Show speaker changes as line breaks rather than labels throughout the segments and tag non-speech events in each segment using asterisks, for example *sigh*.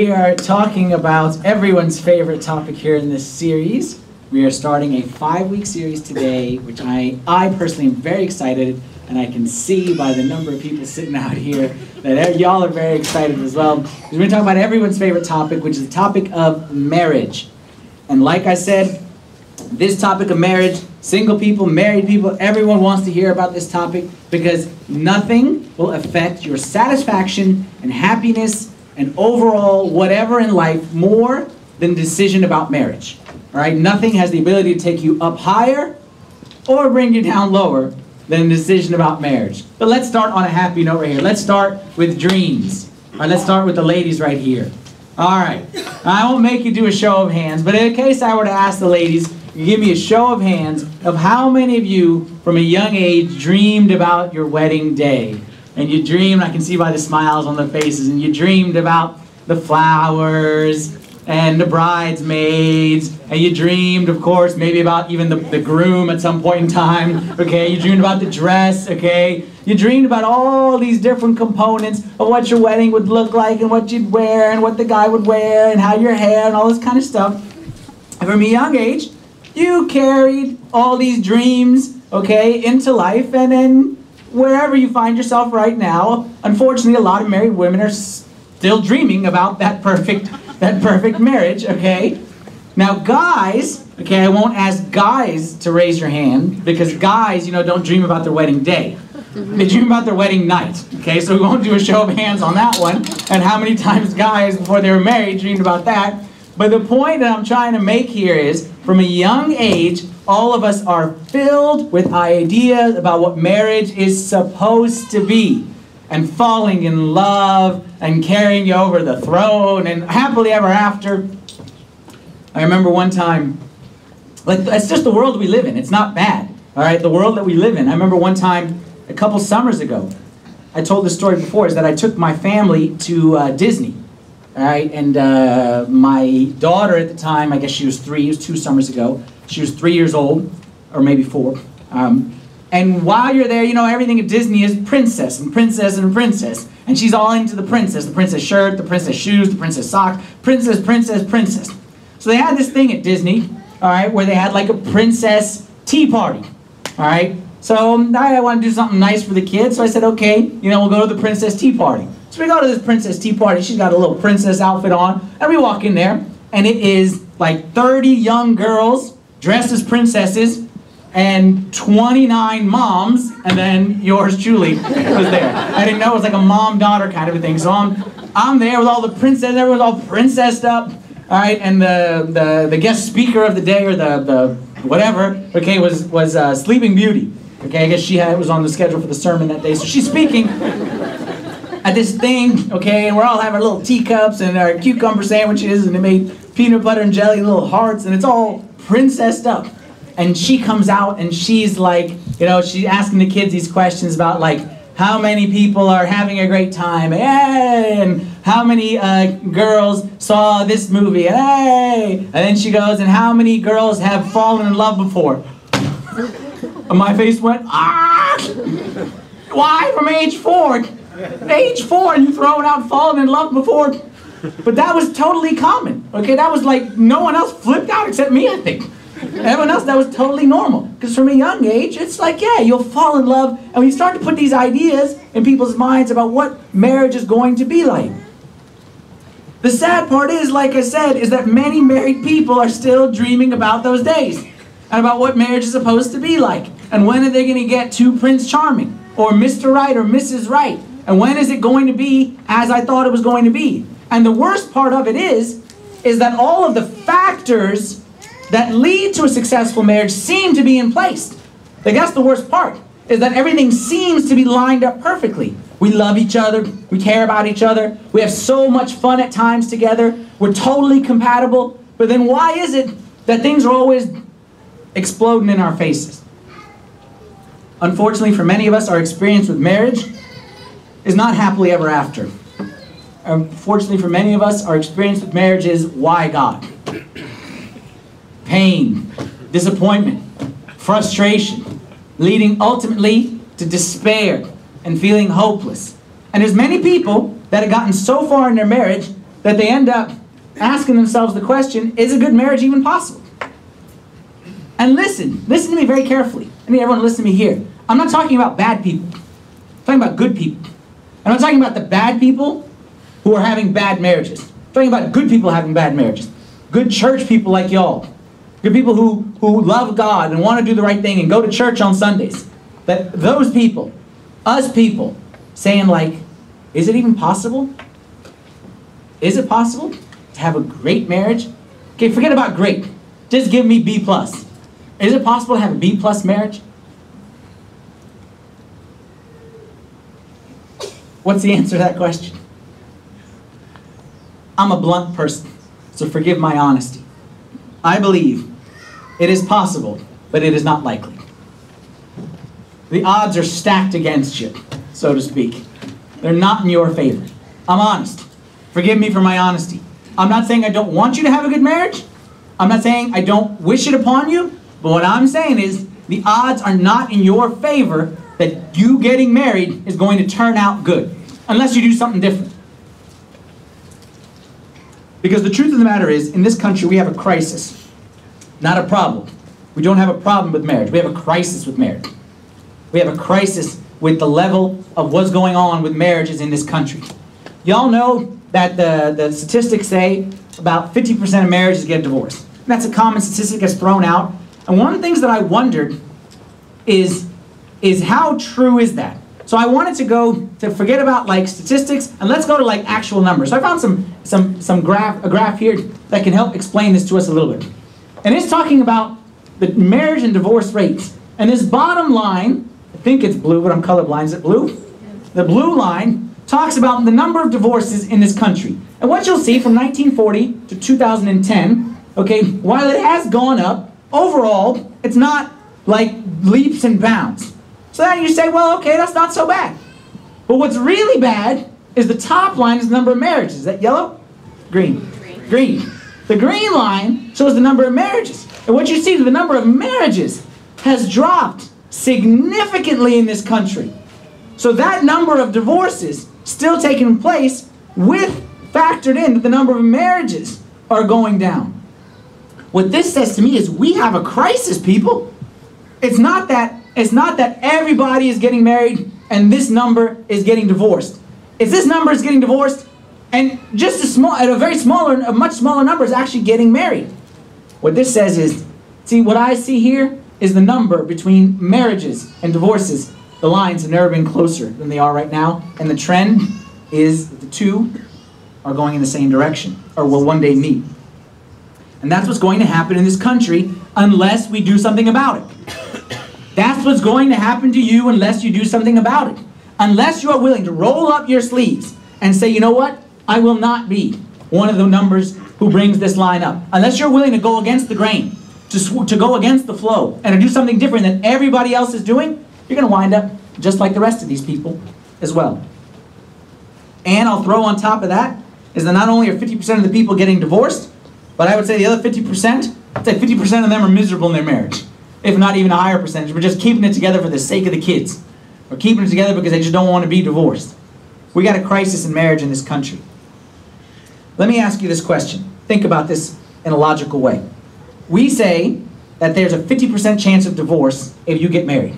We are talking about everyone's favorite topic here in this series. We are starting a five-week series today, which I, I personally am very excited, and I can see by the number of people sitting out here that y'all are very excited as well. We're going to talk about everyone's favorite topic, which is the topic of marriage. And like I said, this topic of marriage, single people, married people, everyone wants to hear about this topic because nothing will affect your satisfaction and happiness and overall whatever in life more than decision about marriage. All right, nothing has the ability to take you up higher or bring you down lower than a decision about marriage. But let's start on a happy note right here. Let's start with dreams. All right, let's start with the ladies right here. All right, I won't make you do a show of hands, but in case I were to ask the ladies, give me a show of hands of how many of you from a young age dreamed about your wedding day. And you dreamed, I can see by the smiles on their faces, and you dreamed about the flowers and the bridesmaids, and you dreamed, of course, maybe about even the, the groom at some point in time, okay? You dreamed about the dress, okay? You dreamed about all these different components of what your wedding would look like and what you'd wear and what the guy would wear and how your hair and all this kind of stuff. And from a young age, you carried all these dreams, okay, into life, and then wherever you find yourself right now, unfortunately, a lot of married women are still dreaming about that perfect, that perfect marriage, okay? Now, guys, okay, I won't ask guys to raise your hand because guys, you know, don't dream about their wedding day. Mm-hmm. They dream about their wedding night, okay? So we won't do a show of hands on that one and how many times guys before they were married dreamed about that. But the point that I'm trying to make here is from a young age, all of us are filled with ideas about what marriage is supposed to be and falling in love and carrying you over the throne and happily ever after. I remember one time, like, that's just the world we live in. It's not bad, all right? The world that we live in. I remember one time, a couple summers ago, I told this story before, is that I took my family to uh, Disney. All right, and uh, my daughter at the time, I guess she was three, it was two summers ago. She was three years old, or maybe four. Um, and while you're there, you know, everything at Disney is princess and princess and princess. And she's all into the princess the princess shirt, the princess shoes, the princess socks, princess, princess, princess. So they had this thing at Disney, all right, where they had like a princess tea party, all right. So um, I want to do something nice for the kids, so I said, okay, you know, we'll go to the princess tea party. So we go to this princess tea party. She's got a little princess outfit on, and we walk in there, and it is like 30 young girls dressed as princesses, and 29 moms, and then yours truly was there. I didn't know it was like a mom-daughter kind of a thing. So I'm, I'm there with all the princesses, everyone's all princessed up, all right, and the, the, the guest speaker of the day, or the, the whatever, okay, was, was uh, Sleeping Beauty. Okay, I guess she had, was on the schedule for the sermon that day, so she's speaking at this thing, okay, and we're all having our little teacups and our cucumber sandwiches, and they made peanut butter and jelly little hearts, and it's all princessed up. And she comes out and she's like, you know, she's asking the kids these questions about like how many people are having a great time, hey, and how many uh, girls saw this movie, hey, and then she goes, and how many girls have fallen in love before? and my face went, ah! Why from age four? age four and you throwing out falling in love before. But that was totally common. Okay, that was like no one else flipped out except me, I think. Everyone else, that was totally normal. Because from a young age, it's like, yeah, you'll fall in love. And when you start to put these ideas in people's minds about what marriage is going to be like. The sad part is, like I said, is that many married people are still dreaming about those days. And about what marriage is supposed to be like. And when are they going to get to Prince Charming? Or Mr. Right or Mrs. Right? And when is it going to be as I thought it was going to be? And the worst part of it is, is that all of the factors that lead to a successful marriage seem to be in place. Like that's the worst part, is that everything seems to be lined up perfectly. We love each other, we care about each other, we have so much fun at times together, we're totally compatible, but then why is it that things are always exploding in our faces? Unfortunately, for many of us, our experience with marriage is not happily ever after. Um, Unfortunately, for many of us, our experience with marriage is why God? Pain, disappointment, frustration, leading ultimately to despair and feeling hopeless. And there's many people that have gotten so far in their marriage that they end up asking themselves the question is a good marriage even possible? And listen, listen to me very carefully. I need everyone to listen to me here. I'm not talking about bad people, I'm talking about good people. and I'm not talking about the bad people who are having bad marriages. I'm talking about good people having bad marriages. Good church people like y'all. Good people who, who love God and want to do the right thing and go to church on Sundays. That those people, us people, saying like, is it even possible? Is it possible to have a great marriage? Okay, forget about great. Just give me B plus. Is it possible to have a B plus marriage? What's the answer to that question? I'm a blunt person, so forgive my honesty. I believe it is possible, but it is not likely. The odds are stacked against you, so to speak. They're not in your favor. I'm honest. Forgive me for my honesty. I'm not saying I don't want you to have a good marriage. I'm not saying I don't wish it upon you. But what I'm saying is the odds are not in your favor that you getting married is going to turn out good. Unless you do something different. Because the truth of the matter is, in this country, we have a crisis, not a problem. We don't have a problem with marriage. We have a crisis with marriage. We have a crisis with the level of what's going on with marriages in this country. Y'all know that the, the statistics say about 50% of marriages get divorced. That's a common statistic that's thrown out. And one of the things that I wondered is, is how true is that? So I wanted to go to forget about like statistics and let's go to like actual numbers. So I found some some some graph a graph here that can help explain this to us a little bit. And it's talking about the marriage and divorce rates. And this bottom line, I think it's blue, but I'm colorblind. Is it blue? The blue line talks about the number of divorces in this country. And what you'll see from 1940 to 2010, okay, while it has gone up, overall, it's not like leaps and bounds. So then you say, well, okay, that's not so bad. But what's really bad is the top line is the number of marriages. Is that yellow? Green. Green. green. The green line shows the number of marriages. And what you see is the number of marriages has dropped significantly in this country. So that number of divorces still taking place with factored in that the number of marriages are going down. What this says to me is we have a crisis, people. It's not that it's not that everybody is getting married and this number is getting divorced. It's this number is getting divorced and just a small, at a very smaller, a much smaller number is actually getting married. What this says is, see, what I see here is the number between marriages and divorces. The lines have never been closer than they are right now, and the trend is that the two are going in the same direction, or will one day meet. And that's what's going to happen in this country unless we do something about it. That's what's going to happen to you unless you do something about it. Unless you are willing to roll up your sleeves and say, you know what? I will not be one of the numbers who brings this line up. Unless you're willing to go against the grain, to, to go against the flow, and to do something different than everybody else is doing, you're going to wind up just like the rest of these people as well. And I'll throw on top of that is that not only are 50% of the people getting divorced, but I would say the other 50%, I'd say 50% of them are miserable in their marriage if not even a higher percentage. We're just keeping it together for the sake of the kids. We're keeping it together because they just don't want to be divorced. We got a crisis in marriage in this country. Let me ask you this question. Think about this in a logical way. We say that there's a 50% chance of divorce if you get married.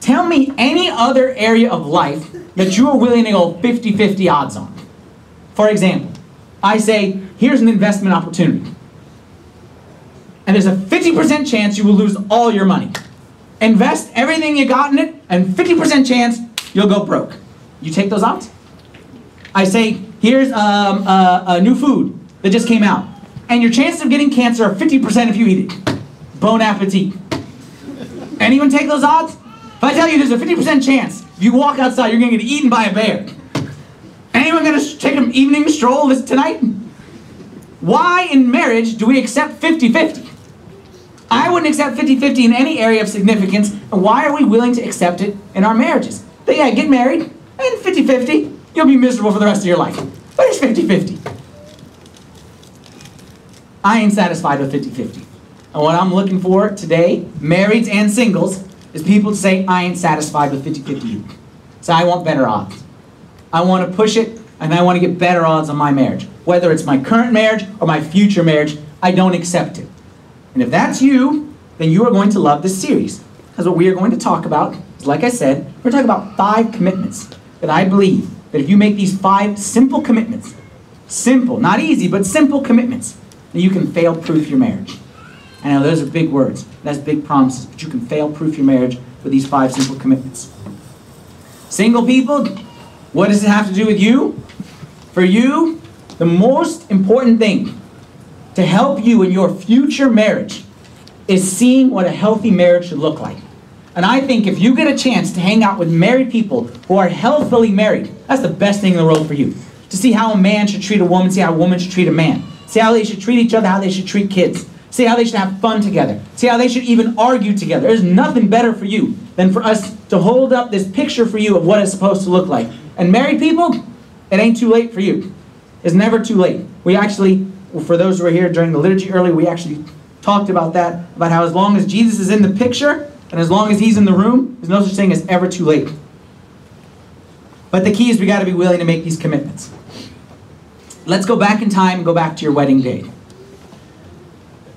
Tell me any other area of life that you are willing to go 50 50 odds on. For example, I say, here's an investment opportunity and there's a 50% chance you will lose all your money. Invest everything you got in it, and 50% chance you'll go broke. You take those odds? I say, here's um, a, a new food that just came out, and your chances of getting cancer are 50% if you eat it. Bon appetit. Anyone take those odds? If I tell you there's a 50% chance if you walk outside, you're gonna get eaten by a bear. Anyone gonna take an evening stroll this tonight? Why in marriage do we accept 50 50? I wouldn't accept 50-50 in any area of significance, and why are we willing to accept it in our marriages? But yeah, get married, and 50-50, you'll be miserable for the rest of your life. But it's 50-50. I ain't satisfied with 50-50. And what I'm looking for today, marrieds and singles, is people to say, I ain't satisfied with 50-50 So I want better odds. I want to push it and I want to get better odds on my marriage. Whether it's my current marriage or my future marriage, I don't accept it. And if that's you, then you are going to love this series. Because what we are going to talk about is, like I said, we're talking about five commitments that I believe that if you make these five simple commitments, simple, not easy, but simple commitments, then you can fail proof your marriage. I know those are big words, that's big promises, but you can fail proof your marriage with these five simple commitments. Single people, what does it have to do with you? For you, the most important thing to help you in your future marriage is seeing what a healthy marriage should look like. And I think if you get a chance to hang out with married people who are healthily married, that's the best thing in the world for you. To see how a man should treat a woman, see how a woman should treat a man, see how they should treat each other, how they should treat kids, see how they should have fun together, see how they should even argue together. There's nothing better for you than for us to hold up this picture for you of what it's supposed to look like. And married people, it ain't too late for you. It's never too late. We actually, for those who were here during the liturgy earlier, we actually talked about that, about how as long as Jesus is in the picture, and as long as he's in the room, there's no such thing as ever too late. But the key is we got to be willing to make these commitments. Let's go back in time and go back to your wedding day.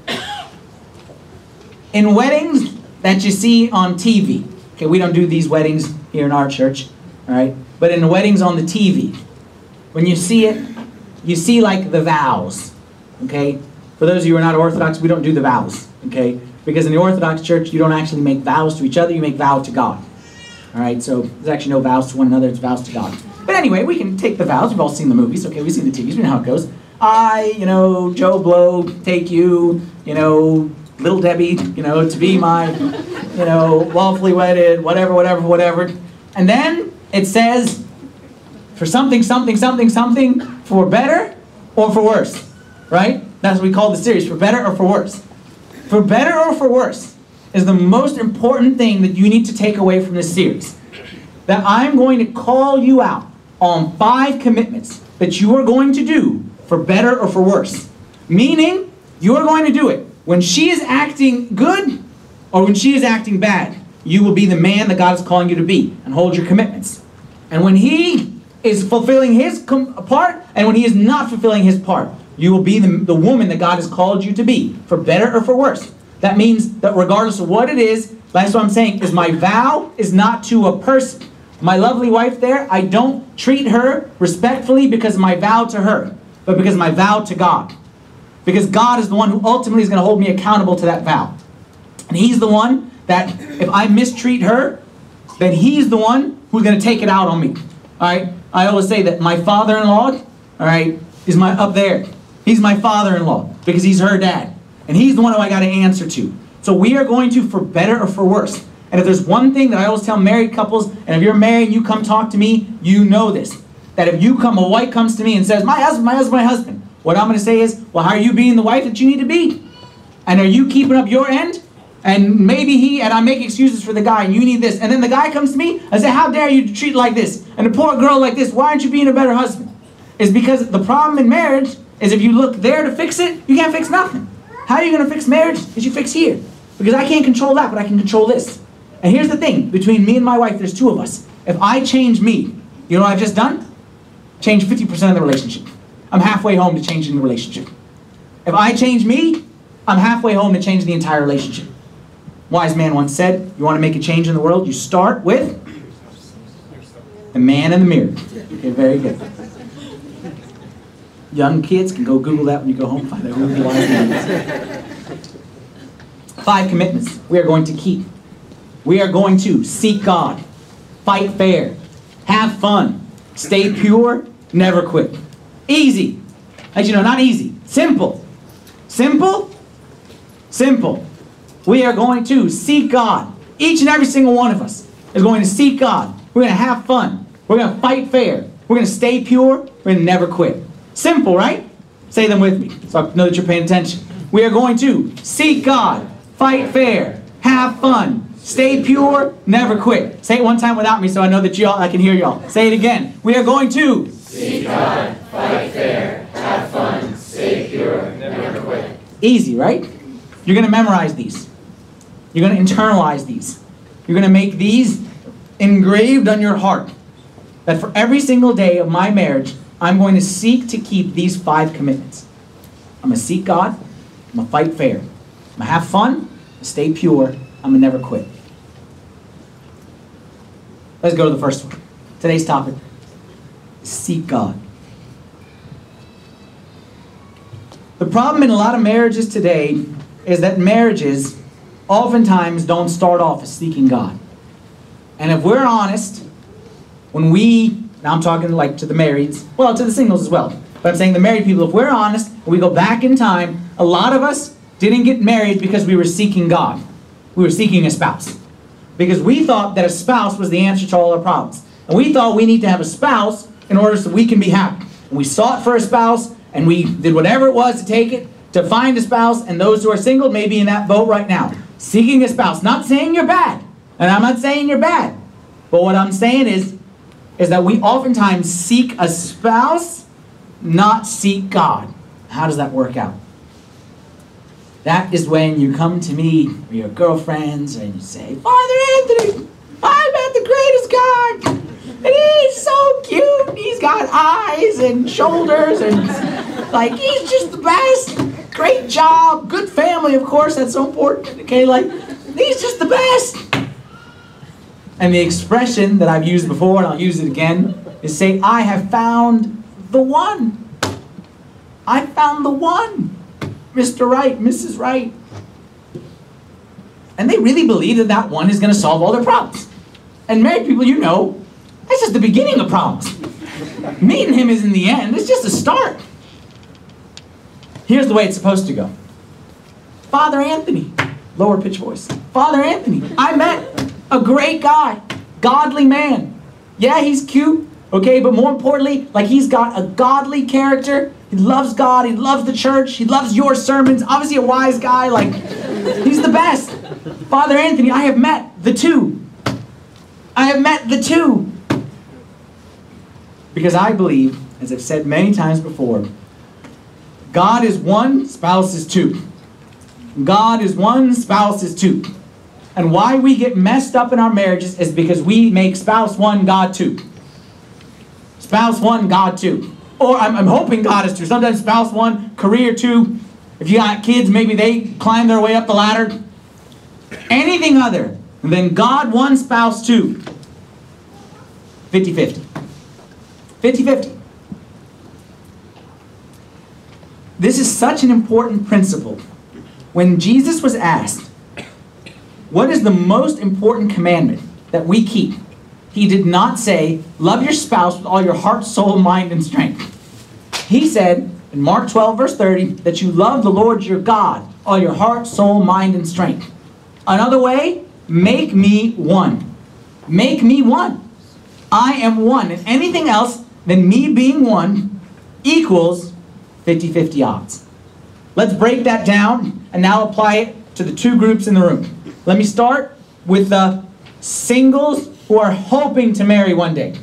*coughs* In weddings that you see on TV, okay, we don't do these weddings here in our church, all right? But in the weddings on the TV, when you see it, you see like the vows, okay? For those of you who are not Orthodox, we don't do the vows, okay? Because in the Orthodox Church, you don't actually make vows to each other, you make vow to God. All right, so there's actually no vows to one another, it's vows to God. But anyway, we can take the vows. We've all seen the movies, okay? We've seen the TVs, we know how it goes. I, you know, Joe Blow, take you, you know, little Debbie, you know, to be my, you know, lawfully wedded, whatever, whatever, whatever. And then it says, for something, something, something, something, for better or for worse, right? That's what we call the series, for better or for worse. For better or for worse is the most important thing that you need to take away from this series. That I'm going to call you out on five commitments that you are going to do for better or for worse. Meaning, you are going to do it when she is acting good or when she is acting bad. You will be the man that God is calling you to be and hold your commitments. And when he is fulfilling his part and when he is not fulfilling his part, you will be the, the woman that God has called you to be, for better or for worse. That means that regardless of what it is, that's what I'm saying, is my vow is not to a person. My lovely wife there, I don't treat her respectfully because my vow to her, but because my vow to God. Because God is the one who ultimately is going to hold me accountable to that vow. And He's the one that if I mistreat her, then He's the one who's going to take it out on me. All right? I always say that my father-in-law, all right, is my up there. He's my father-in-law because he's her dad. And he's the one who I got to answer to. So we are going to, for better or for worse. And if there's one thing that I always tell married couples, and if you're married and you come talk to me, you know this. That if you come, a wife comes to me and says, my husband, my husband, my husband, what I'm going to say is, well, how are you being the wife that you need to be? And are you keeping up your end? And maybe he, and I make excuses for the guy, and you need this. And then the guy comes to me and say, how dare you treat like this? And a poor girl like this, why aren't you being a better husband? Is because the problem in marriage is if you look there to fix it, you can't fix nothing. How are you going to fix marriage? Is you fix here. Because I can't control that, but I can control this. And here's the thing between me and my wife, there's two of us. If I change me, you know what I've just done? Change 50% of the relationship. I'm halfway home to changing the relationship. If I change me, I'm halfway home to changing the entire relationship. Wise man once said, You want to make a change in the world? You start with the man in the mirror. Okay, very good. Young kids can go Google that when you go home. Find. Five commitments we are going to keep. We are going to seek God, fight fair, have fun, stay pure, never quit. Easy. As you know, not easy. Simple. Simple? Simple. We are going to seek God. Each and every single one of us is going to seek God. We're going to have fun. We're going to fight fair. We're going to stay pure. We're going to never quit. Simple, right? Say them with me so I know that you're paying attention. We are going to seek God, fight fair, have fun, stay pure, never quit. Say it one time without me so I know that y'all I can hear y'all. Say it again. We are going to
seek God, fight fair, have fun, stay pure, never quit.
Easy, right? You're going to memorize these. You're going to internalize these. You're going to make these engraved on your heart. That for every single day of my marriage, I'm going to seek to keep these five commitments. I'm going to seek God. I'm going to fight fair. I'm going to have fun. I'm going to stay pure. I'm going to never quit. Let's go to the first one. Today's topic seek God. The problem in a lot of marriages today is that marriages oftentimes don't start off as seeking God. And if we're honest, when we, now I'm talking like to the marrieds, well, to the singles as well, but I'm saying the married people, if we're honest, we go back in time, a lot of us didn't get married because we were seeking God. We were seeking a spouse. Because we thought that a spouse was the answer to all our problems. And we thought we need to have a spouse in order so we can be happy. And we sought for a spouse, and we did whatever it was to take it to find a spouse, and those who are single may be in that boat right now. Seeking a spouse. Not saying you're bad. And I'm not saying you're bad. But what I'm saying is, is that we oftentimes seek a spouse, not seek God. How does that work out? That is when you come to me or your girlfriends and you say, Father Anthony, I met the greatest God. And he's so cute. He's got eyes and shoulders and like he's just the best. Great job. Good family, of course. That's so important. Okay, like he's just the best. And the expression that I've used before, and I'll use it again, is say, I have found the one. I found the one. Mr. Right, Mrs. Right. And they really believe that that one is going to solve all their problems. And married people, you know, that's just the beginning of problems. Meeting him is in the end, it's just a start. Here's the way it's supposed to go Father Anthony, lower pitch voice. Father Anthony, I met a great guy, godly man. Yeah, he's cute, okay, but more importantly, like he's got a godly character. He loves God, he loves the church, he loves your sermons. Obviously, a wise guy, like he's the best. Father Anthony, I have met the two. I have met the two. Because I believe, as I've said many times before, God is one, spouse is two. God is one, spouse is two. And why we get messed up in our marriages is because we make spouse one, God two. Spouse one, God two. Or I'm, I'm hoping God is two. Sometimes spouse one, career two. If you got kids, maybe they climb their way up the ladder. Anything other than God one, spouse two. 50 50. 50 50. This is such an important principle. When Jesus was asked, What is the most important commandment that we keep? He did not say, Love your spouse with all your heart, soul, mind, and strength. He said in Mark 12, verse 30, that you love the Lord your God, all your heart, soul, mind, and strength. Another way, make me one. Make me one. I am one. And anything else than me being one equals 50 50 odds. Let's break that down and now apply it to the two groups in the room. Let me start with the singles who are hoping to marry one day.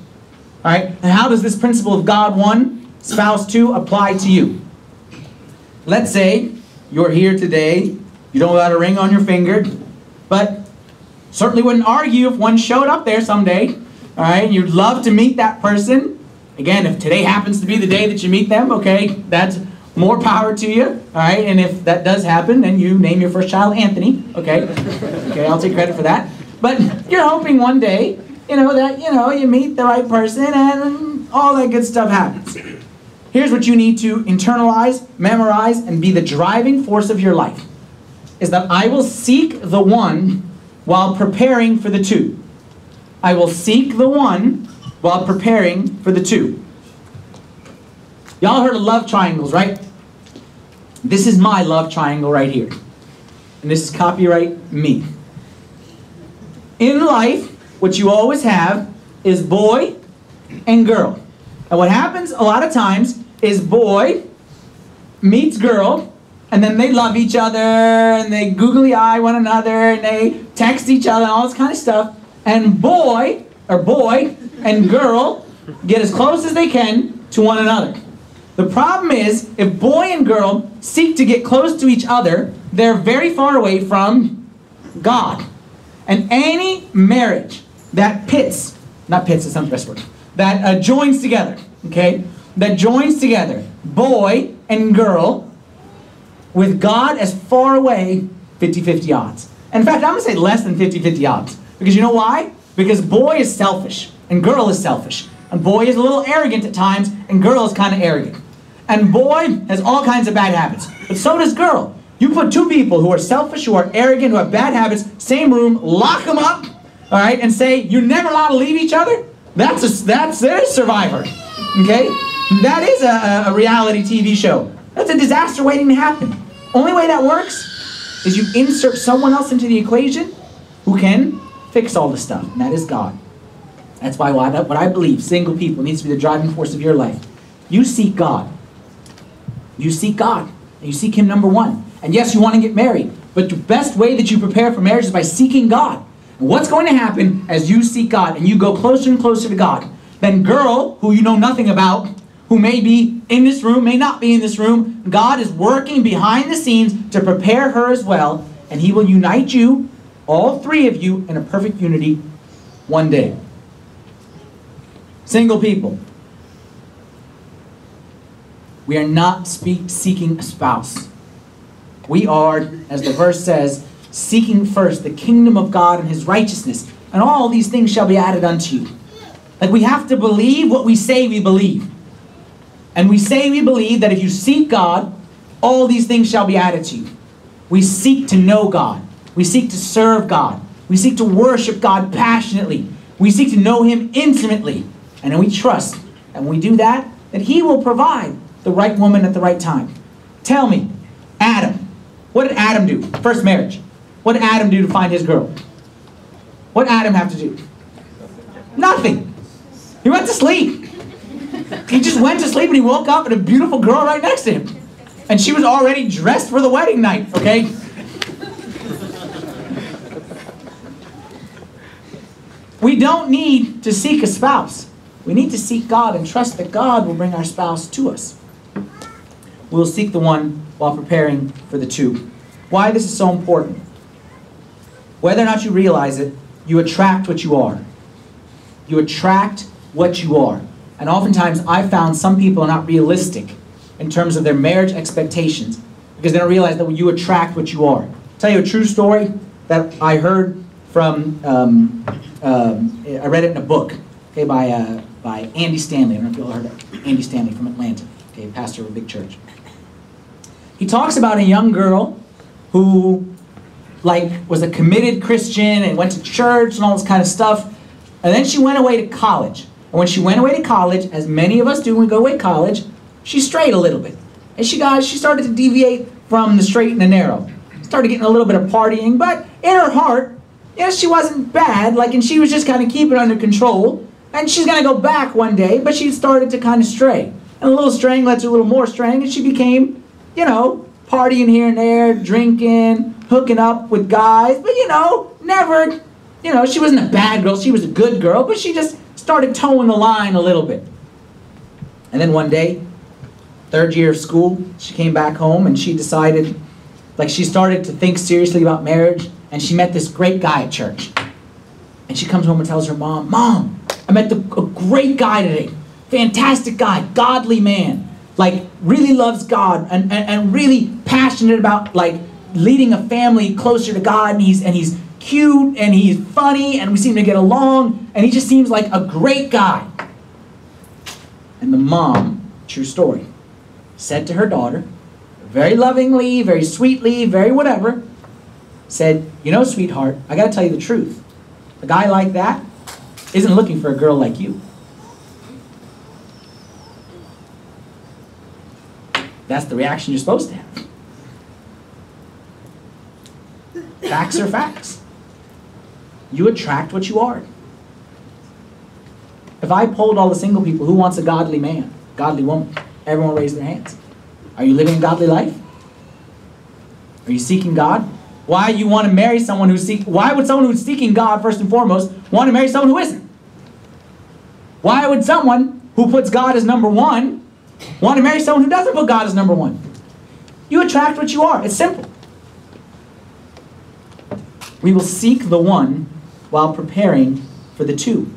All right? And how does this principle of God one, spouse two apply to you? Let's say you're here today, you don't got a ring on your finger, but certainly wouldn't argue if one showed up there someday. All right? You'd love to meet that person. Again, if today happens to be the day that you meet them, okay, that's more power to you. All right, and if that does happen, then you name your first child Anthony. Okay, okay, I'll take credit for that. But you're hoping one day, you know, that you know you meet the right person and all that good stuff happens. Here's what you need to internalize, memorize, and be the driving force of your life: is that I will seek the one while preparing for the two. I will seek the one while preparing for the two. Y'all heard of love triangles, right? This is my love triangle right here. And this is copyright me. In life, what you always have is boy and girl. And what happens a lot of times is boy meets girl, and then they love each other, and they googly eye one another, and they text each other, and all this kind of stuff. And boy, or boy, and girl get as close as they can to one another. The problem is, if boy and girl seek to get close to each other, they're very far away from God. And any marriage that pits, not pits, it's not the best word, that uh, joins together, okay, that joins together boy and girl with God as far away 50 50 odds. In fact, I'm to say less than 50 50 odds. Because you know why? Because boy is selfish and girl is selfish. And boy is a little arrogant at times and girl is kind of arrogant. And boy has all kinds of bad habits. But so does girl. You put two people who are selfish, who are arrogant, who have bad habits, same room, lock them up, all right, and say you're never allowed to leave each other. That's a, that's their survivor. Okay, that is a, a reality TV show. That's a disaster waiting to happen. Only way that works is you insert someone else into the equation who can fix all the stuff, and that is God. That's why what I believe single people needs to be the driving force of your life. You seek God. You seek God. And you seek Him number one. And yes, you want to get married. But the best way that you prepare for marriage is by seeking God. And what's going to happen as you seek God and you go closer and closer to God? Then girl, who you know nothing about, who may be in this room, may not be in this room, God is working behind the scenes to prepare her as well. And He will unite you, all three of you, in a perfect unity one day. Single people. We are not seeking a spouse. We are, as the verse says, seeking first the kingdom of God and his righteousness, and all these things shall be added unto you. Like we have to believe what we say we believe. And we say we believe that if you seek God, all these things shall be added to you. We seek to know God. We seek to serve God. We seek to worship God passionately. We seek to know Him intimately. And then we trust. And when we do that, that He will provide the right woman at the right time. Tell me, Adam, what did Adam do? First marriage. What did Adam do to find his girl? What did Adam have to do? Nothing. He went to sleep. He just went to sleep and he woke up and a beautiful girl right next to him. And she was already dressed for the wedding night, okay? We don't need to seek a spouse. We need to seek God and trust that God will bring our spouse to us. We'll seek the one while preparing for the two. Why this is so important. Whether or not you realize it, you attract what you are. You attract what you are. And oftentimes I found some people are not realistic in terms of their marriage expectations because they don't realize that you attract what you are. I'll tell you a true story that I heard from, um, um, I read it in a book okay, by, uh, by Andy Stanley. I don't know if you all heard of Andy Stanley from Atlanta, okay, pastor of a big church. He talks about a young girl who like was a committed Christian and went to church and all this kind of stuff. And then she went away to college. And when she went away to college, as many of us do when we go away to college, she strayed a little bit. And she got she started to deviate from the straight and the narrow. Started getting a little bit of partying, but in her heart, yes, she wasn't bad, like and she was just kind of keeping under control. And she's gonna go back one day, but she started to kind of stray. And a little straying led to a little more straying, and she became you know, partying here and there, drinking, hooking up with guys, but you know, never, you know, she wasn't a bad girl, she was a good girl, but she just started toeing the line a little bit. And then one day, third year of school, she came back home and she decided, like she started to think seriously about marriage, and she met this great guy at church. And she comes home and tells her mom, Mom, I met the, a great guy today. Fantastic guy, godly man like really loves God and, and, and really passionate about like leading a family closer to God and he's and he's cute and he's funny and we seem to get along and he just seems like a great guy. And the mom, true story, said to her daughter, very lovingly, very sweetly, very whatever, said, You know, sweetheart, I gotta tell you the truth. A guy like that isn't looking for a girl like you. That's the reaction you're supposed to have. Facts are facts. You attract what you are. If I polled all the single people, who wants a godly man, godly woman? Everyone raised their hands. Are you living a godly life? Are you seeking God? Why you want to marry someone who's seek, why would someone who's seeking God first and foremost want to marry someone who isn't? Why would someone who puts God as number one Want to marry someone who doesn't put God as number one. You attract what you are. It's simple. We will seek the one while preparing for the two.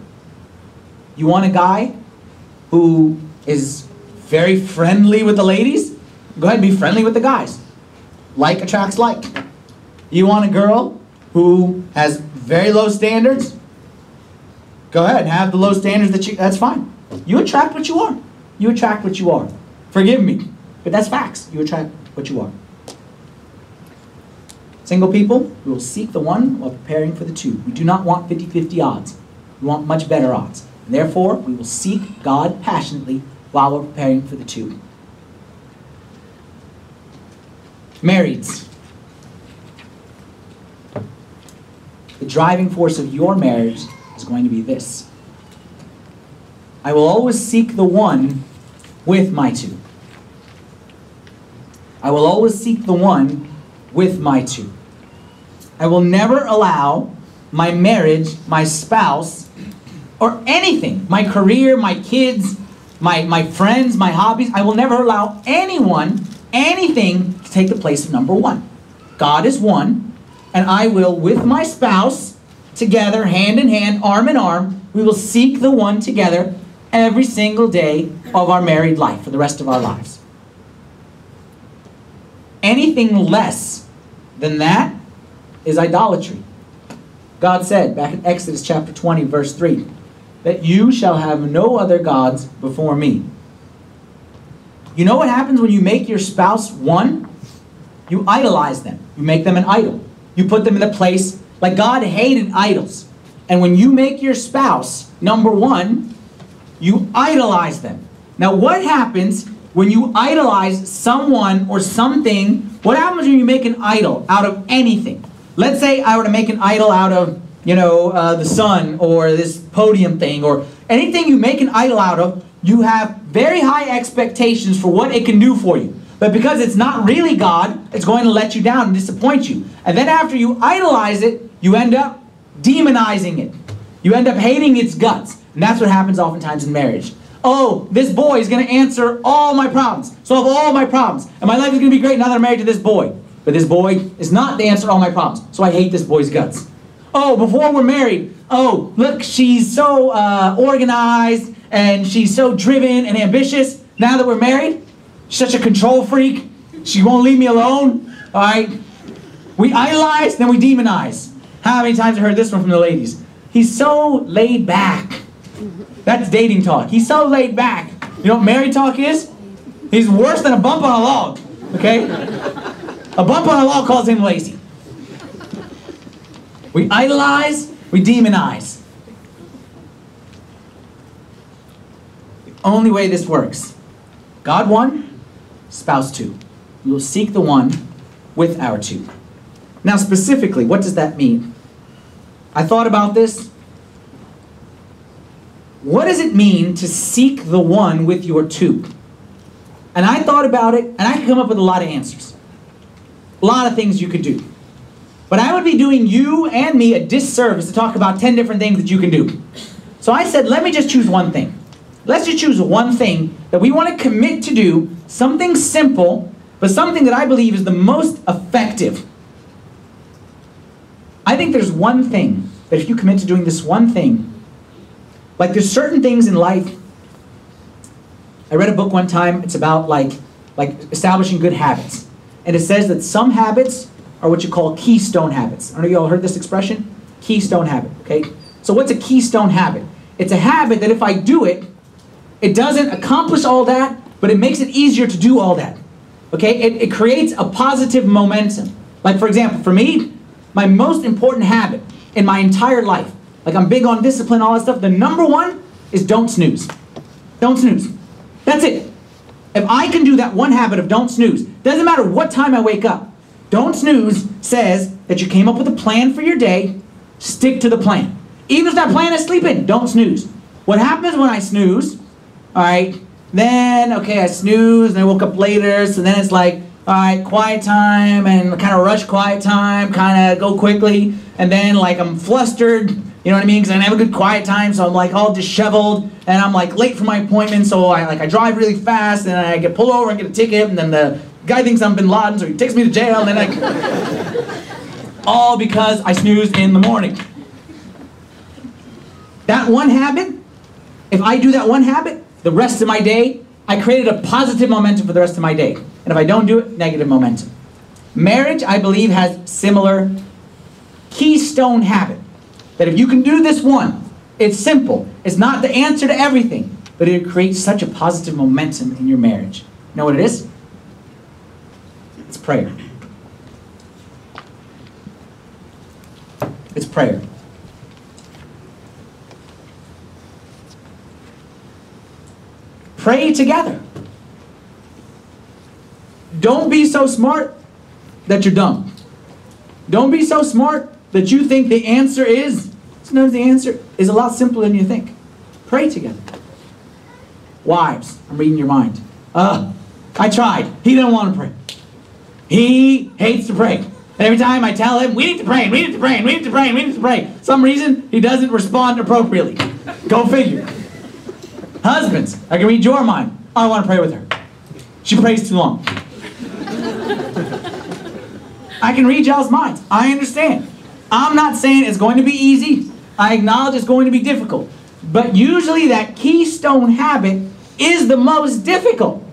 You want a guy who is very friendly with the ladies? Go ahead and be friendly with the guys. Like attracts like. You want a girl who has very low standards? Go ahead and have the low standards that you that's fine. You attract what you are. You attract what you are. Forgive me, but that's facts. You attract what you are. Single people, we will seek the one while preparing for the two. We do not want 50 50 odds. We want much better odds. And therefore, we will seek God passionately while we're preparing for the two. Marrieds. The driving force of your marriage is going to be this I will always seek the one with my two. I will always seek the one with my two. I will never allow my marriage, my spouse, or anything, my career, my kids, my, my friends, my hobbies, I will never allow anyone, anything to take the place of number one. God is one, and I will, with my spouse, together, hand in hand, arm in arm, we will seek the one together every single day of our married life for the rest of our lives. Anything less than that is idolatry. God said back in Exodus chapter 20, verse 3, that you shall have no other gods before me. You know what happens when you make your spouse one? You idolize them. You make them an idol. You put them in the place like God hated idols. And when you make your spouse number one, you idolize them. Now, what happens when you idolize someone or something? What happens when you make an idol out of anything? Let's say I were to make an idol out of, you know, uh, the sun or this podium thing or anything you make an idol out of, you have very high expectations for what it can do for you. But because it's not really God, it's going to let you down and disappoint you. And then after you idolize it, you end up demonizing it. You end up hating its guts. And that's what happens oftentimes in marriage. Oh, this boy is going to answer all my problems, solve all my problems, and my life is going to be great now that I'm married to this boy. But this boy is not the answer to all my problems, so I hate this boy's guts. Oh, before we're married, oh, look, she's so uh, organized and she's so driven and ambitious. Now that we're married, such a control freak. She won't leave me alone. All right? We idolize, then we demonize. How many times have I heard this one from the ladies? He's so laid back. That's dating talk. He's so laid back. You know what married talk is? He's worse than a bump on a log. Okay? A bump on a log calls him lazy. We idolize, we demonize. The only way this works God one, spouse two. We will seek the one with our two. Now, specifically, what does that mean? I thought about this. What does it mean to seek the one with your two? And I thought about it, and I could come up with a lot of answers. A lot of things you could do. But I would be doing you and me a disservice to talk about 10 different things that you can do. So I said, let me just choose one thing. Let's just choose one thing that we want to commit to do, something simple, but something that I believe is the most effective. I think there's one thing that if you commit to doing this one thing, like there's certain things in life. I read a book one time, it's about like like establishing good habits. And it says that some habits are what you call keystone habits. I don't know if you all heard this expression? Keystone habit, okay? So what's a keystone habit? It's a habit that if I do it, it doesn't accomplish all that, but it makes it easier to do all that. Okay? It, it creates a positive momentum. Like for example, for me, my most important habit in my entire life, like I'm big on discipline, all that stuff, the number one is don't snooze. Don't snooze. That's it. If I can do that one habit of don't snooze, doesn't matter what time I wake up, don't snooze says that you came up with a plan for your day, stick to the plan. Even if that plan is sleeping, don't snooze. What happens when I snooze, all right, then, okay, I snooze and I woke up later, so then it's like, all right, quiet time and kind of rush quiet time, kind of go quickly, and then like I'm flustered, you know what I mean? Because I have a good quiet time, so I'm like all disheveled, and I'm like late for my appointment, so I like I drive really fast, and I get pulled over and get a ticket, and then the guy thinks I'm Bin Laden, so he takes me to jail, and then I, *laughs* all because I snoozed in the morning. That one habit, if I do that one habit, the rest of my day I created a positive momentum for the rest of my day. And if I don't do it, negative momentum. Marriage, I believe, has similar keystone habit. That if you can do this one, it's simple. It's not the answer to everything, but it creates such a positive momentum in your marriage. You know what it is? It's prayer. It's prayer. Pray together. Don't be so smart that you're dumb. Don't be so smart that you think the answer is. Sometimes the answer is a lot simpler than you think. Pray together. Wives, I'm reading your mind. Uh, I tried. He didn't want to pray. He hates to pray. And every time I tell him, we need to pray, we need to pray, we need to pray, we need to pray, some reason he doesn't respond appropriately. Go figure. Husbands, I can read your mind. I want to pray with her. She prays too long. I can read y'all's minds. I understand. I'm not saying it's going to be easy. I acknowledge it's going to be difficult. But usually that keystone habit is the most difficult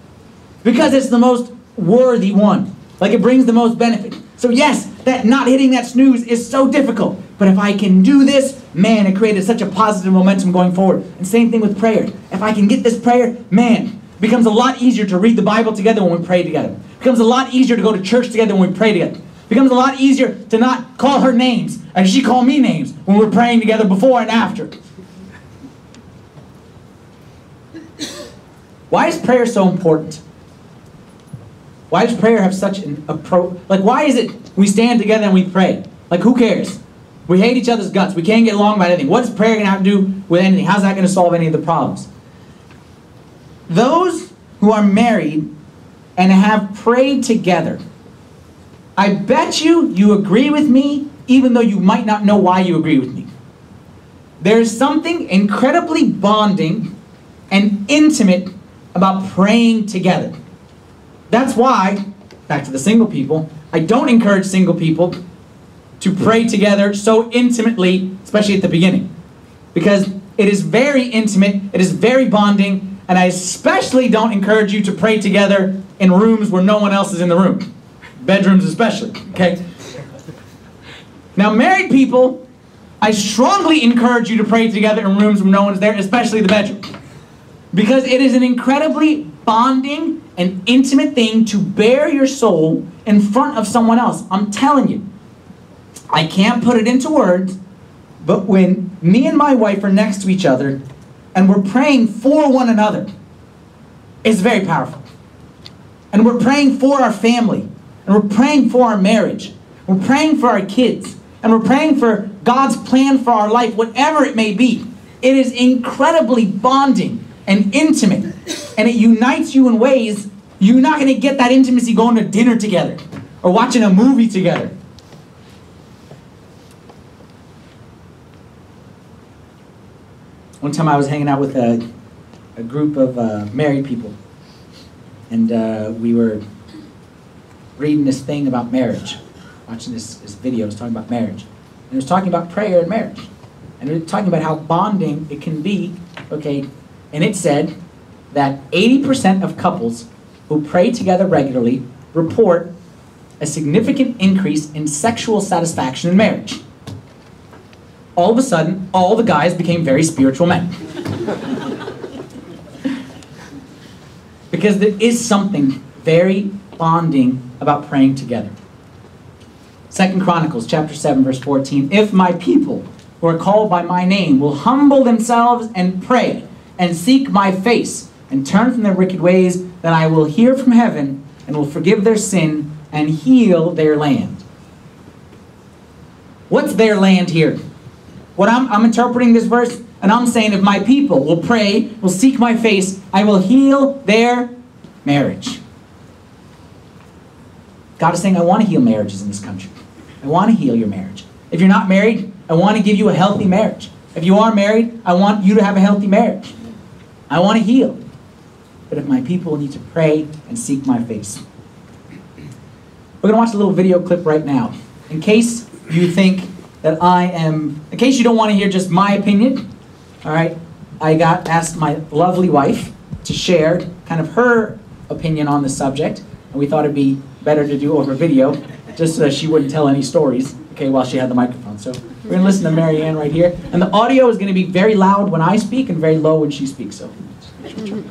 because it's the most worthy one. Like it brings the most benefit. So yes, that not hitting that snooze is so difficult. But if I can do this, man, it created such a positive momentum going forward. And same thing with prayer. If I can get this prayer, man, it becomes a lot easier to read the Bible together when we pray together. It becomes a lot easier to go to church together when we pray together. Becomes a lot easier to not call her names and she call me names when we're praying together before and after. Why is prayer so important? Why does prayer have such an approach? Like, why is it we stand together and we pray? Like, who cares? We hate each other's guts. We can't get along about anything. What's prayer going to have to do with anything? How's that going to solve any of the problems? Those who are married and have prayed together, I bet you you agree with me, even though you might not know why you agree with me. There's something incredibly bonding and intimate about praying together. That's why, back to the single people, I don't encourage single people to pray together so intimately, especially at the beginning. Because it is very intimate, it is very bonding, and I especially don't encourage you to pray together in rooms where no one else is in the room. Bedrooms, especially, okay? Now, married people, I strongly encourage you to pray together in rooms where no one's there, especially the bedroom. Because it is an incredibly bonding and intimate thing to bare your soul in front of someone else. I'm telling you. I can't put it into words, but when me and my wife are next to each other and we're praying for one another, it's very powerful. And we're praying for our family, and we're praying for our marriage, we're praying for our kids, and we're praying for God's plan for our life, whatever it may be. It is incredibly bonding and intimate, and it unites you in ways you're not going to get that intimacy going to dinner together or watching a movie together. One time I was hanging out with a, a group of uh, married people, and uh, we were reading this thing about marriage, watching this, this video, it was talking about marriage. And it was talking about prayer and marriage. And it was talking about how bonding it can be, okay, and it said that 80% of couples who pray together regularly report a significant increase in sexual satisfaction in marriage. All of a sudden, all the guys became very spiritual men. *laughs* because there is something very bonding about praying together. Second Chronicles chapter 7 verse 14, if my people who are called by my name will humble themselves and pray and seek my face and turn from their wicked ways, then I will hear from heaven and will forgive their sin and heal their land. What's their land here? What I'm, I'm interpreting this verse, and I'm saying if my people will pray, will seek my face, I will heal their marriage. God is saying, I want to heal marriages in this country. I want to heal your marriage. If you're not married, I want to give you a healthy marriage. If you are married, I want you to have a healthy marriage. I want to heal. But if my people need to pray and seek my face. We're going to watch a little video clip right now. In case you think that I am, in case you don't want to hear just my opinion, all right, I got asked my lovely wife to share kind of her opinion on the subject, and we thought it'd be better to do over video, just so that she wouldn't tell any stories, okay, while she had the microphone. So we're gonna listen to Marianne right here, and the audio is gonna be very loud when I speak and very low when she speaks. So. *laughs*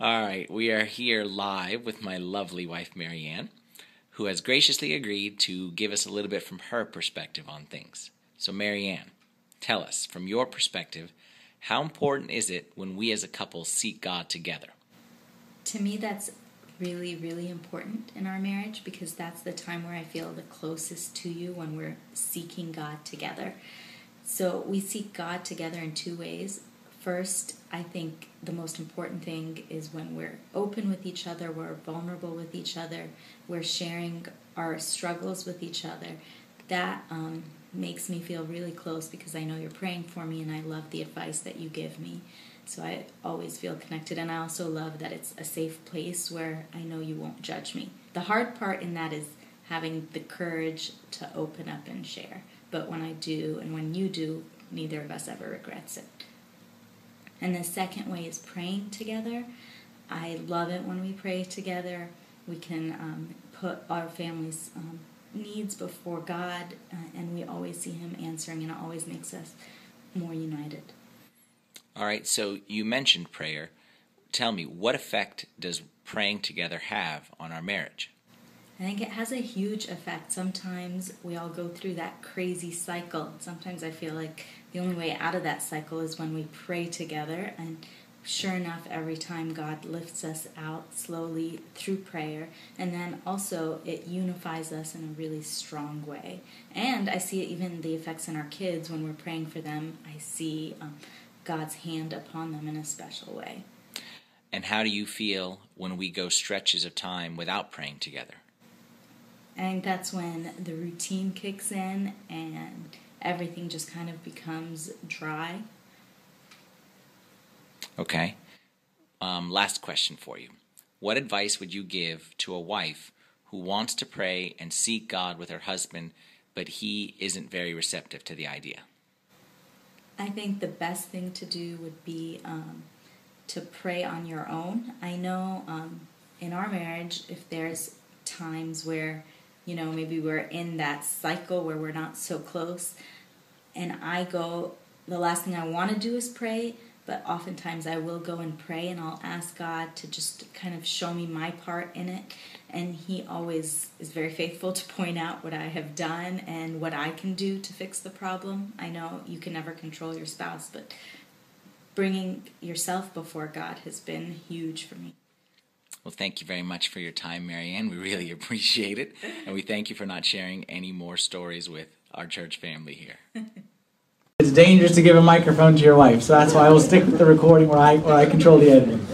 All right, we are here live with my lovely wife, Marianne, who has graciously agreed to give us a little bit from her perspective on things. So, Marianne, tell us, from your perspective, how important is it when we as a couple seek God together?
To me, that's really, really important in our marriage because that's the time where I feel the closest to you when we're seeking God together. So we seek God together in two ways. First, I think the most important thing is when we're open with each other, we're vulnerable with each other, we're sharing our struggles with each other. That um, makes me feel really close because I know you're praying for me and I love the advice that you give me. So I always feel connected, and I also love that it's a safe place where I know you won't judge me. The hard part in that is having the courage to open up and share. But when I do, and when you do, neither of us ever regrets it. And the second way is praying together. I love it when we pray together. We can um, put our families um, needs before God, uh, and we always see Him answering, and it always makes us more united.
All right, so you mentioned prayer. Tell me, what effect does praying together have on our marriage?
I think it has a huge effect. Sometimes we all go through that crazy cycle. Sometimes I feel like the only way out of that cycle is when we pray together. And sure enough, every time God lifts us out slowly through prayer. And then also, it unifies us in a really strong way. And I see even the effects in our kids when we're praying for them. I see. Um, God's hand upon them in a special way.
And how do you feel when we go stretches of time without praying together?
I think that's when the routine kicks in and everything just kind of becomes dry.
Okay. Um, last question for you. What advice would you give to a wife who wants to pray and seek God with her husband, but he isn't very receptive to the idea?
I think the best thing to do would be um, to pray on your own. I know um, in our marriage, if there's times where, you know, maybe we're in that cycle where we're not so close, and I go, the last thing I want to do is pray, but oftentimes I will go and pray and I'll ask God to just kind of show me my part in it. And He always is very faithful to point out what I have done and what I can do to fix the problem. I know you can never control your spouse, but bringing yourself before God has been huge for me.
Well, thank you very much for your time, Marianne. We really *laughs* appreciate it. And we thank you for not sharing any more stories with our church family here. *laughs*
It's dangerous to give a microphone to your wife, so that's why I will stick with the recording where I, where I control the editing.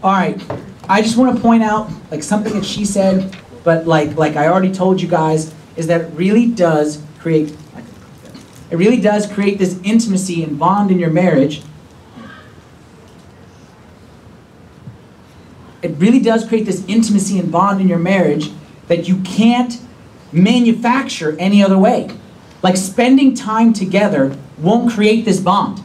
All right, I just want to point out like something that she said, but like like I already told you guys, is that it really does create it really does create this intimacy and bond in your marriage. It really does create this intimacy and bond in your marriage that you can't manufacture any other way. Like spending time together won't create this bond.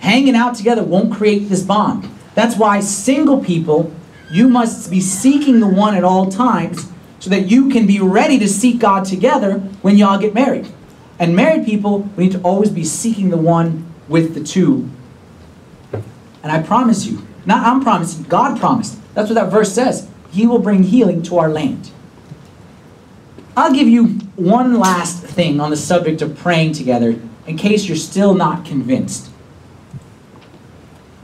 Hanging out together won't create this bond. That's why single people, you must be seeking the one at all times so that you can be ready to seek God together when y'all get married. And married people, we need to always be seeking the one with the two. And I promise you, not I'm promising, God promised. That's what that verse says. He will bring healing to our land. I'll give you one last thing on the subject of praying together in case you're still not convinced.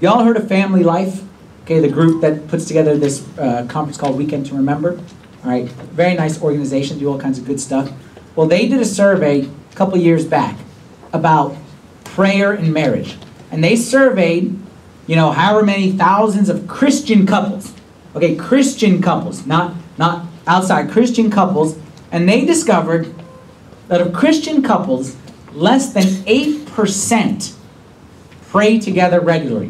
Y'all heard of Family Life? Okay, the group that puts together this uh, conference called Weekend to Remember. All right, very nice organization, do all kinds of good stuff. Well, they did a survey a couple years back about prayer and marriage. And they surveyed, you know, however many thousands of Christian couples. Okay, Christian couples, not, not outside, Christian couples and they discovered that of Christian couples, less than 8% pray together regularly.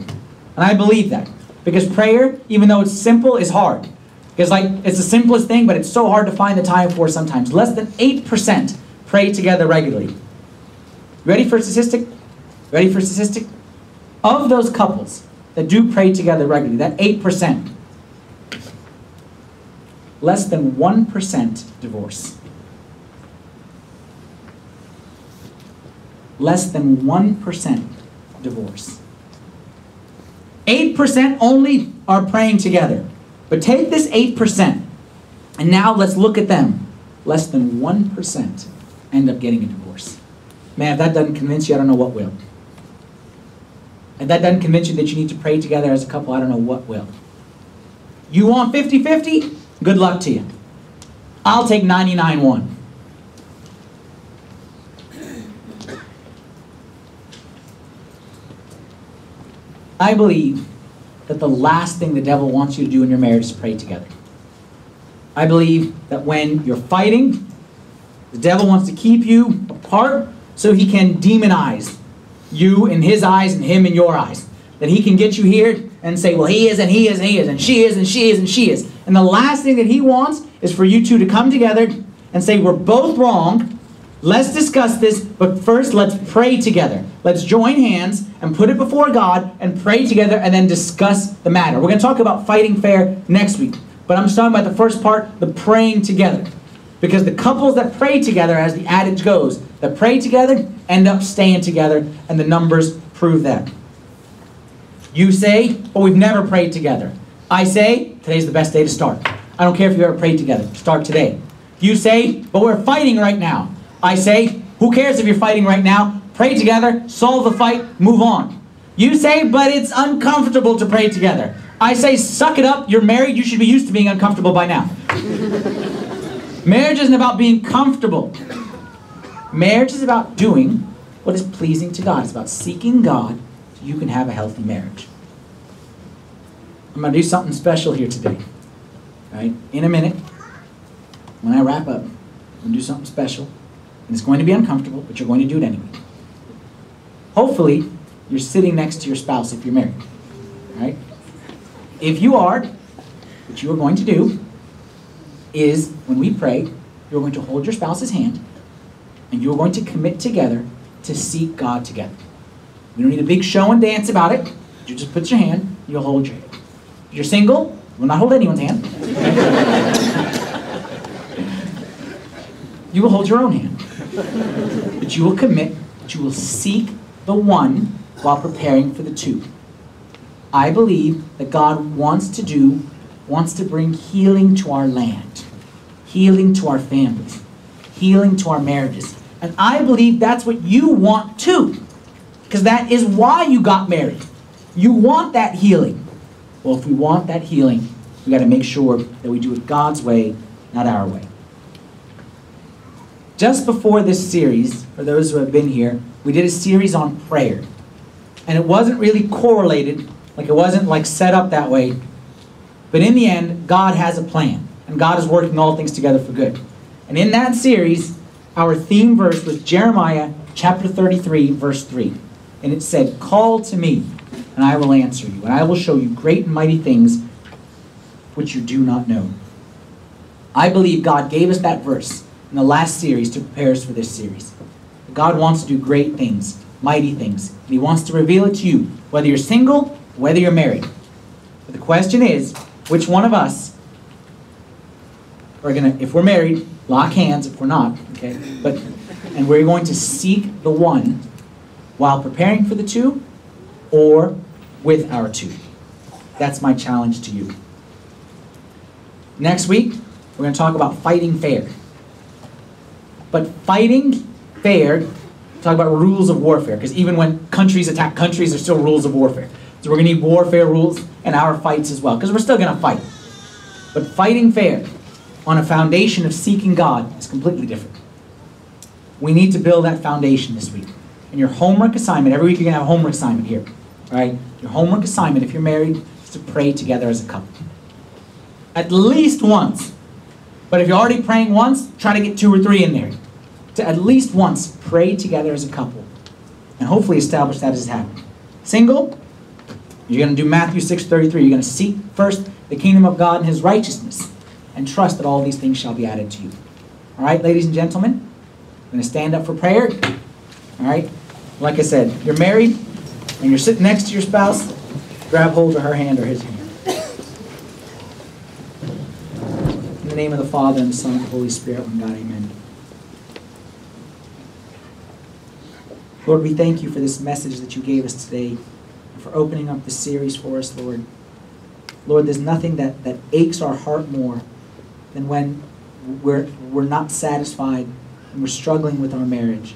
And I believe that. Because prayer, even though it's simple, is hard. Because like it's the simplest thing, but it's so hard to find the time for sometimes. Less than 8% pray together regularly. Ready for a statistic? Ready for a statistic? Of those couples that do pray together regularly, that 8%, less than 1% divorce. Less than 1% divorce. 8% only are praying together. But take this 8%, and now let's look at them. Less than 1% end up getting a divorce. Man, if that doesn't convince you, I don't know what will. If that doesn't convince you that you need to pray together as a couple, I don't know what will. You want 50 50? Good luck to you. I'll take 99 1. I believe that the last thing the devil wants you to do in your marriage is pray together. I believe that when you're fighting, the devil wants to keep you apart so he can demonize you in his eyes and him in your eyes. That he can get you here and say, well, he is and he is and he is and she is and she is and she is. And the last thing that he wants is for you two to come together and say, we're both wrong. Let's discuss this, but first let's pray together. Let's join hands and put it before God and pray together and then discuss the matter. We're going to talk about fighting fair next week. But I'm just talking about the first part, the praying together. Because the couples that pray together, as the adage goes, that pray together end up staying together, and the numbers prove that. You say, but we've never prayed together. I say, today's the best day to start. I don't care if you've ever prayed together. Start today. You say, but we're fighting right now. I say, who cares if you're fighting right now? Pray together, solve the fight, move on. You say, but it's uncomfortable to pray together. I say, suck it up, you're married, you should be used to being uncomfortable by now. *laughs* Marriage isn't about being comfortable. Marriage is about doing what is pleasing to God. It's about seeking God so you can have a healthy marriage. I'm going to do something special here today. Right? In a minute, when I wrap up, I'm going to do something special. And it's going to be uncomfortable, but you're going to do it anyway. Hopefully, you're sitting next to your spouse if you're married. Right? If you are, what you are going to do is when we pray, you're going to hold your spouse's hand and you're going to commit together to seek God together. We don't need a big show and dance about it. You just put your hand, you'll hold your hand. You're single, will not hold anyone's hand. you will hold your own hand. But you will commit, that you will seek the one while preparing for the two. I believe that God wants to do, wants to bring healing to our land, healing to our families, healing to our marriages. And I believe that's what you want too. Because that is why you got married. You want that healing. Well, if we want that healing, we got to make sure that we do it God's way, not our way. Just before this series, for those who have been here, we did a series on prayer. And it wasn't really correlated, like it wasn't like set up that way. But in the end, God has a plan, and God is working all things together for good. And in that series, our theme verse was Jeremiah chapter 33, verse 3. And it said, Call to me, and I will answer you, and I will show you great and mighty things which you do not know. I believe God gave us that verse in the last series to prepare us for this series. God wants to do great things, mighty things, and He wants to reveal it to you, whether you're single, whether you're married. But the question is, which one of us are gonna, if we're married, lock hands. If we're not, okay, but and we're going to seek the one while preparing for the two, or with our two. That's my challenge to you. Next week, we're going to talk about fighting fair. But fighting fair, talk about rules of warfare, because even when countries attack countries, there's still rules of warfare. So we're going to need warfare rules in our fights as well, because we're still going to fight. But fighting fair on a foundation of seeking God is completely different. We need to build that foundation this week. And your homework assignment, every week you're going to have a homework assignment here. Right? Your homework assignment, if you're married, is to pray together as a couple. At least once. But if you're already praying once, try to get two or three in there. To at least once pray together as a couple. And hopefully establish that as habit. Single, you're going to do Matthew 6.33. You're going to seek first the kingdom of God and his righteousness. And trust that all these things shall be added to you. All right, ladies and gentlemen? I'm going to stand up for prayer. All right? Like I said, you're married and you're sitting next to your spouse, grab hold of her hand or his hand. In the name of the Father, and the Son, and the Holy Spirit, one God, amen. Lord, we thank you for this message that you gave us today, for opening up the series for us, Lord. Lord, there's nothing that, that aches our heart more than when we're, we're not satisfied and we're struggling with our marriage.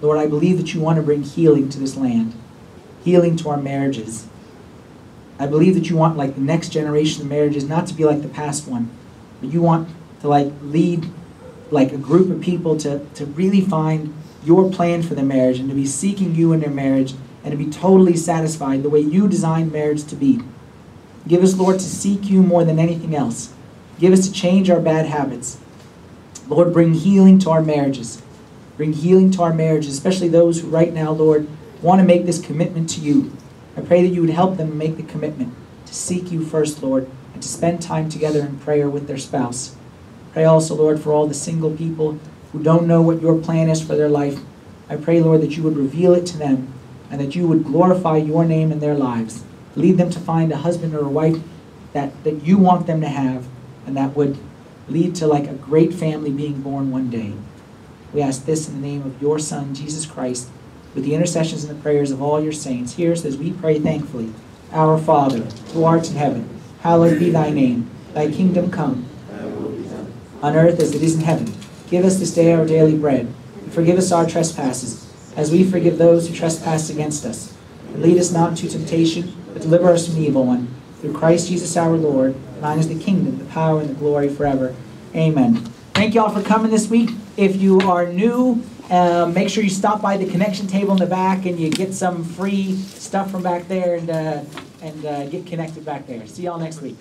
Lord, I believe that you want to bring healing to this land, healing to our marriages. I believe that you want like the next generation of marriages not to be like the past one, but you want to like lead like a group of people to, to really find your plan for their marriage and to be seeking you in their marriage and to be totally satisfied the way you designed marriage to be. Give us, Lord, to seek you more than anything else. Give us to change our bad habits. Lord, bring healing to our marriages. Bring healing to our marriages, especially those who right now, Lord, want to make this commitment to you. I pray that you would help them make the commitment to seek you first, Lord, and to spend time together in prayer with their spouse. Pray also, Lord, for all the single people who don't know what your plan is for their life. I pray, Lord, that you would reveal it to them and that you would glorify your name in their lives. Lead them to find a husband or a wife that, that you want them to have and that would lead to like a great family being born one day. We ask this in the name of your Son, Jesus Christ, with the intercessions and the prayers of all your saints. Hear us as we pray thankfully. Our Father, who art in heaven, hallowed be thy name. Thy kingdom come, on earth as it is in heaven. Give us this day our daily bread, and forgive us our trespasses, as we forgive those who trespass against us. And lead us not into temptation, but deliver us from the evil one. Through Christ Jesus our Lord, thine is the kingdom, the power, and the glory forever. Amen. Thank you all for coming this week. If you are new, uh, make sure you stop by the connection table in the back and you get some free stuff from back there and, uh, and uh, get connected back there. See y'all next week.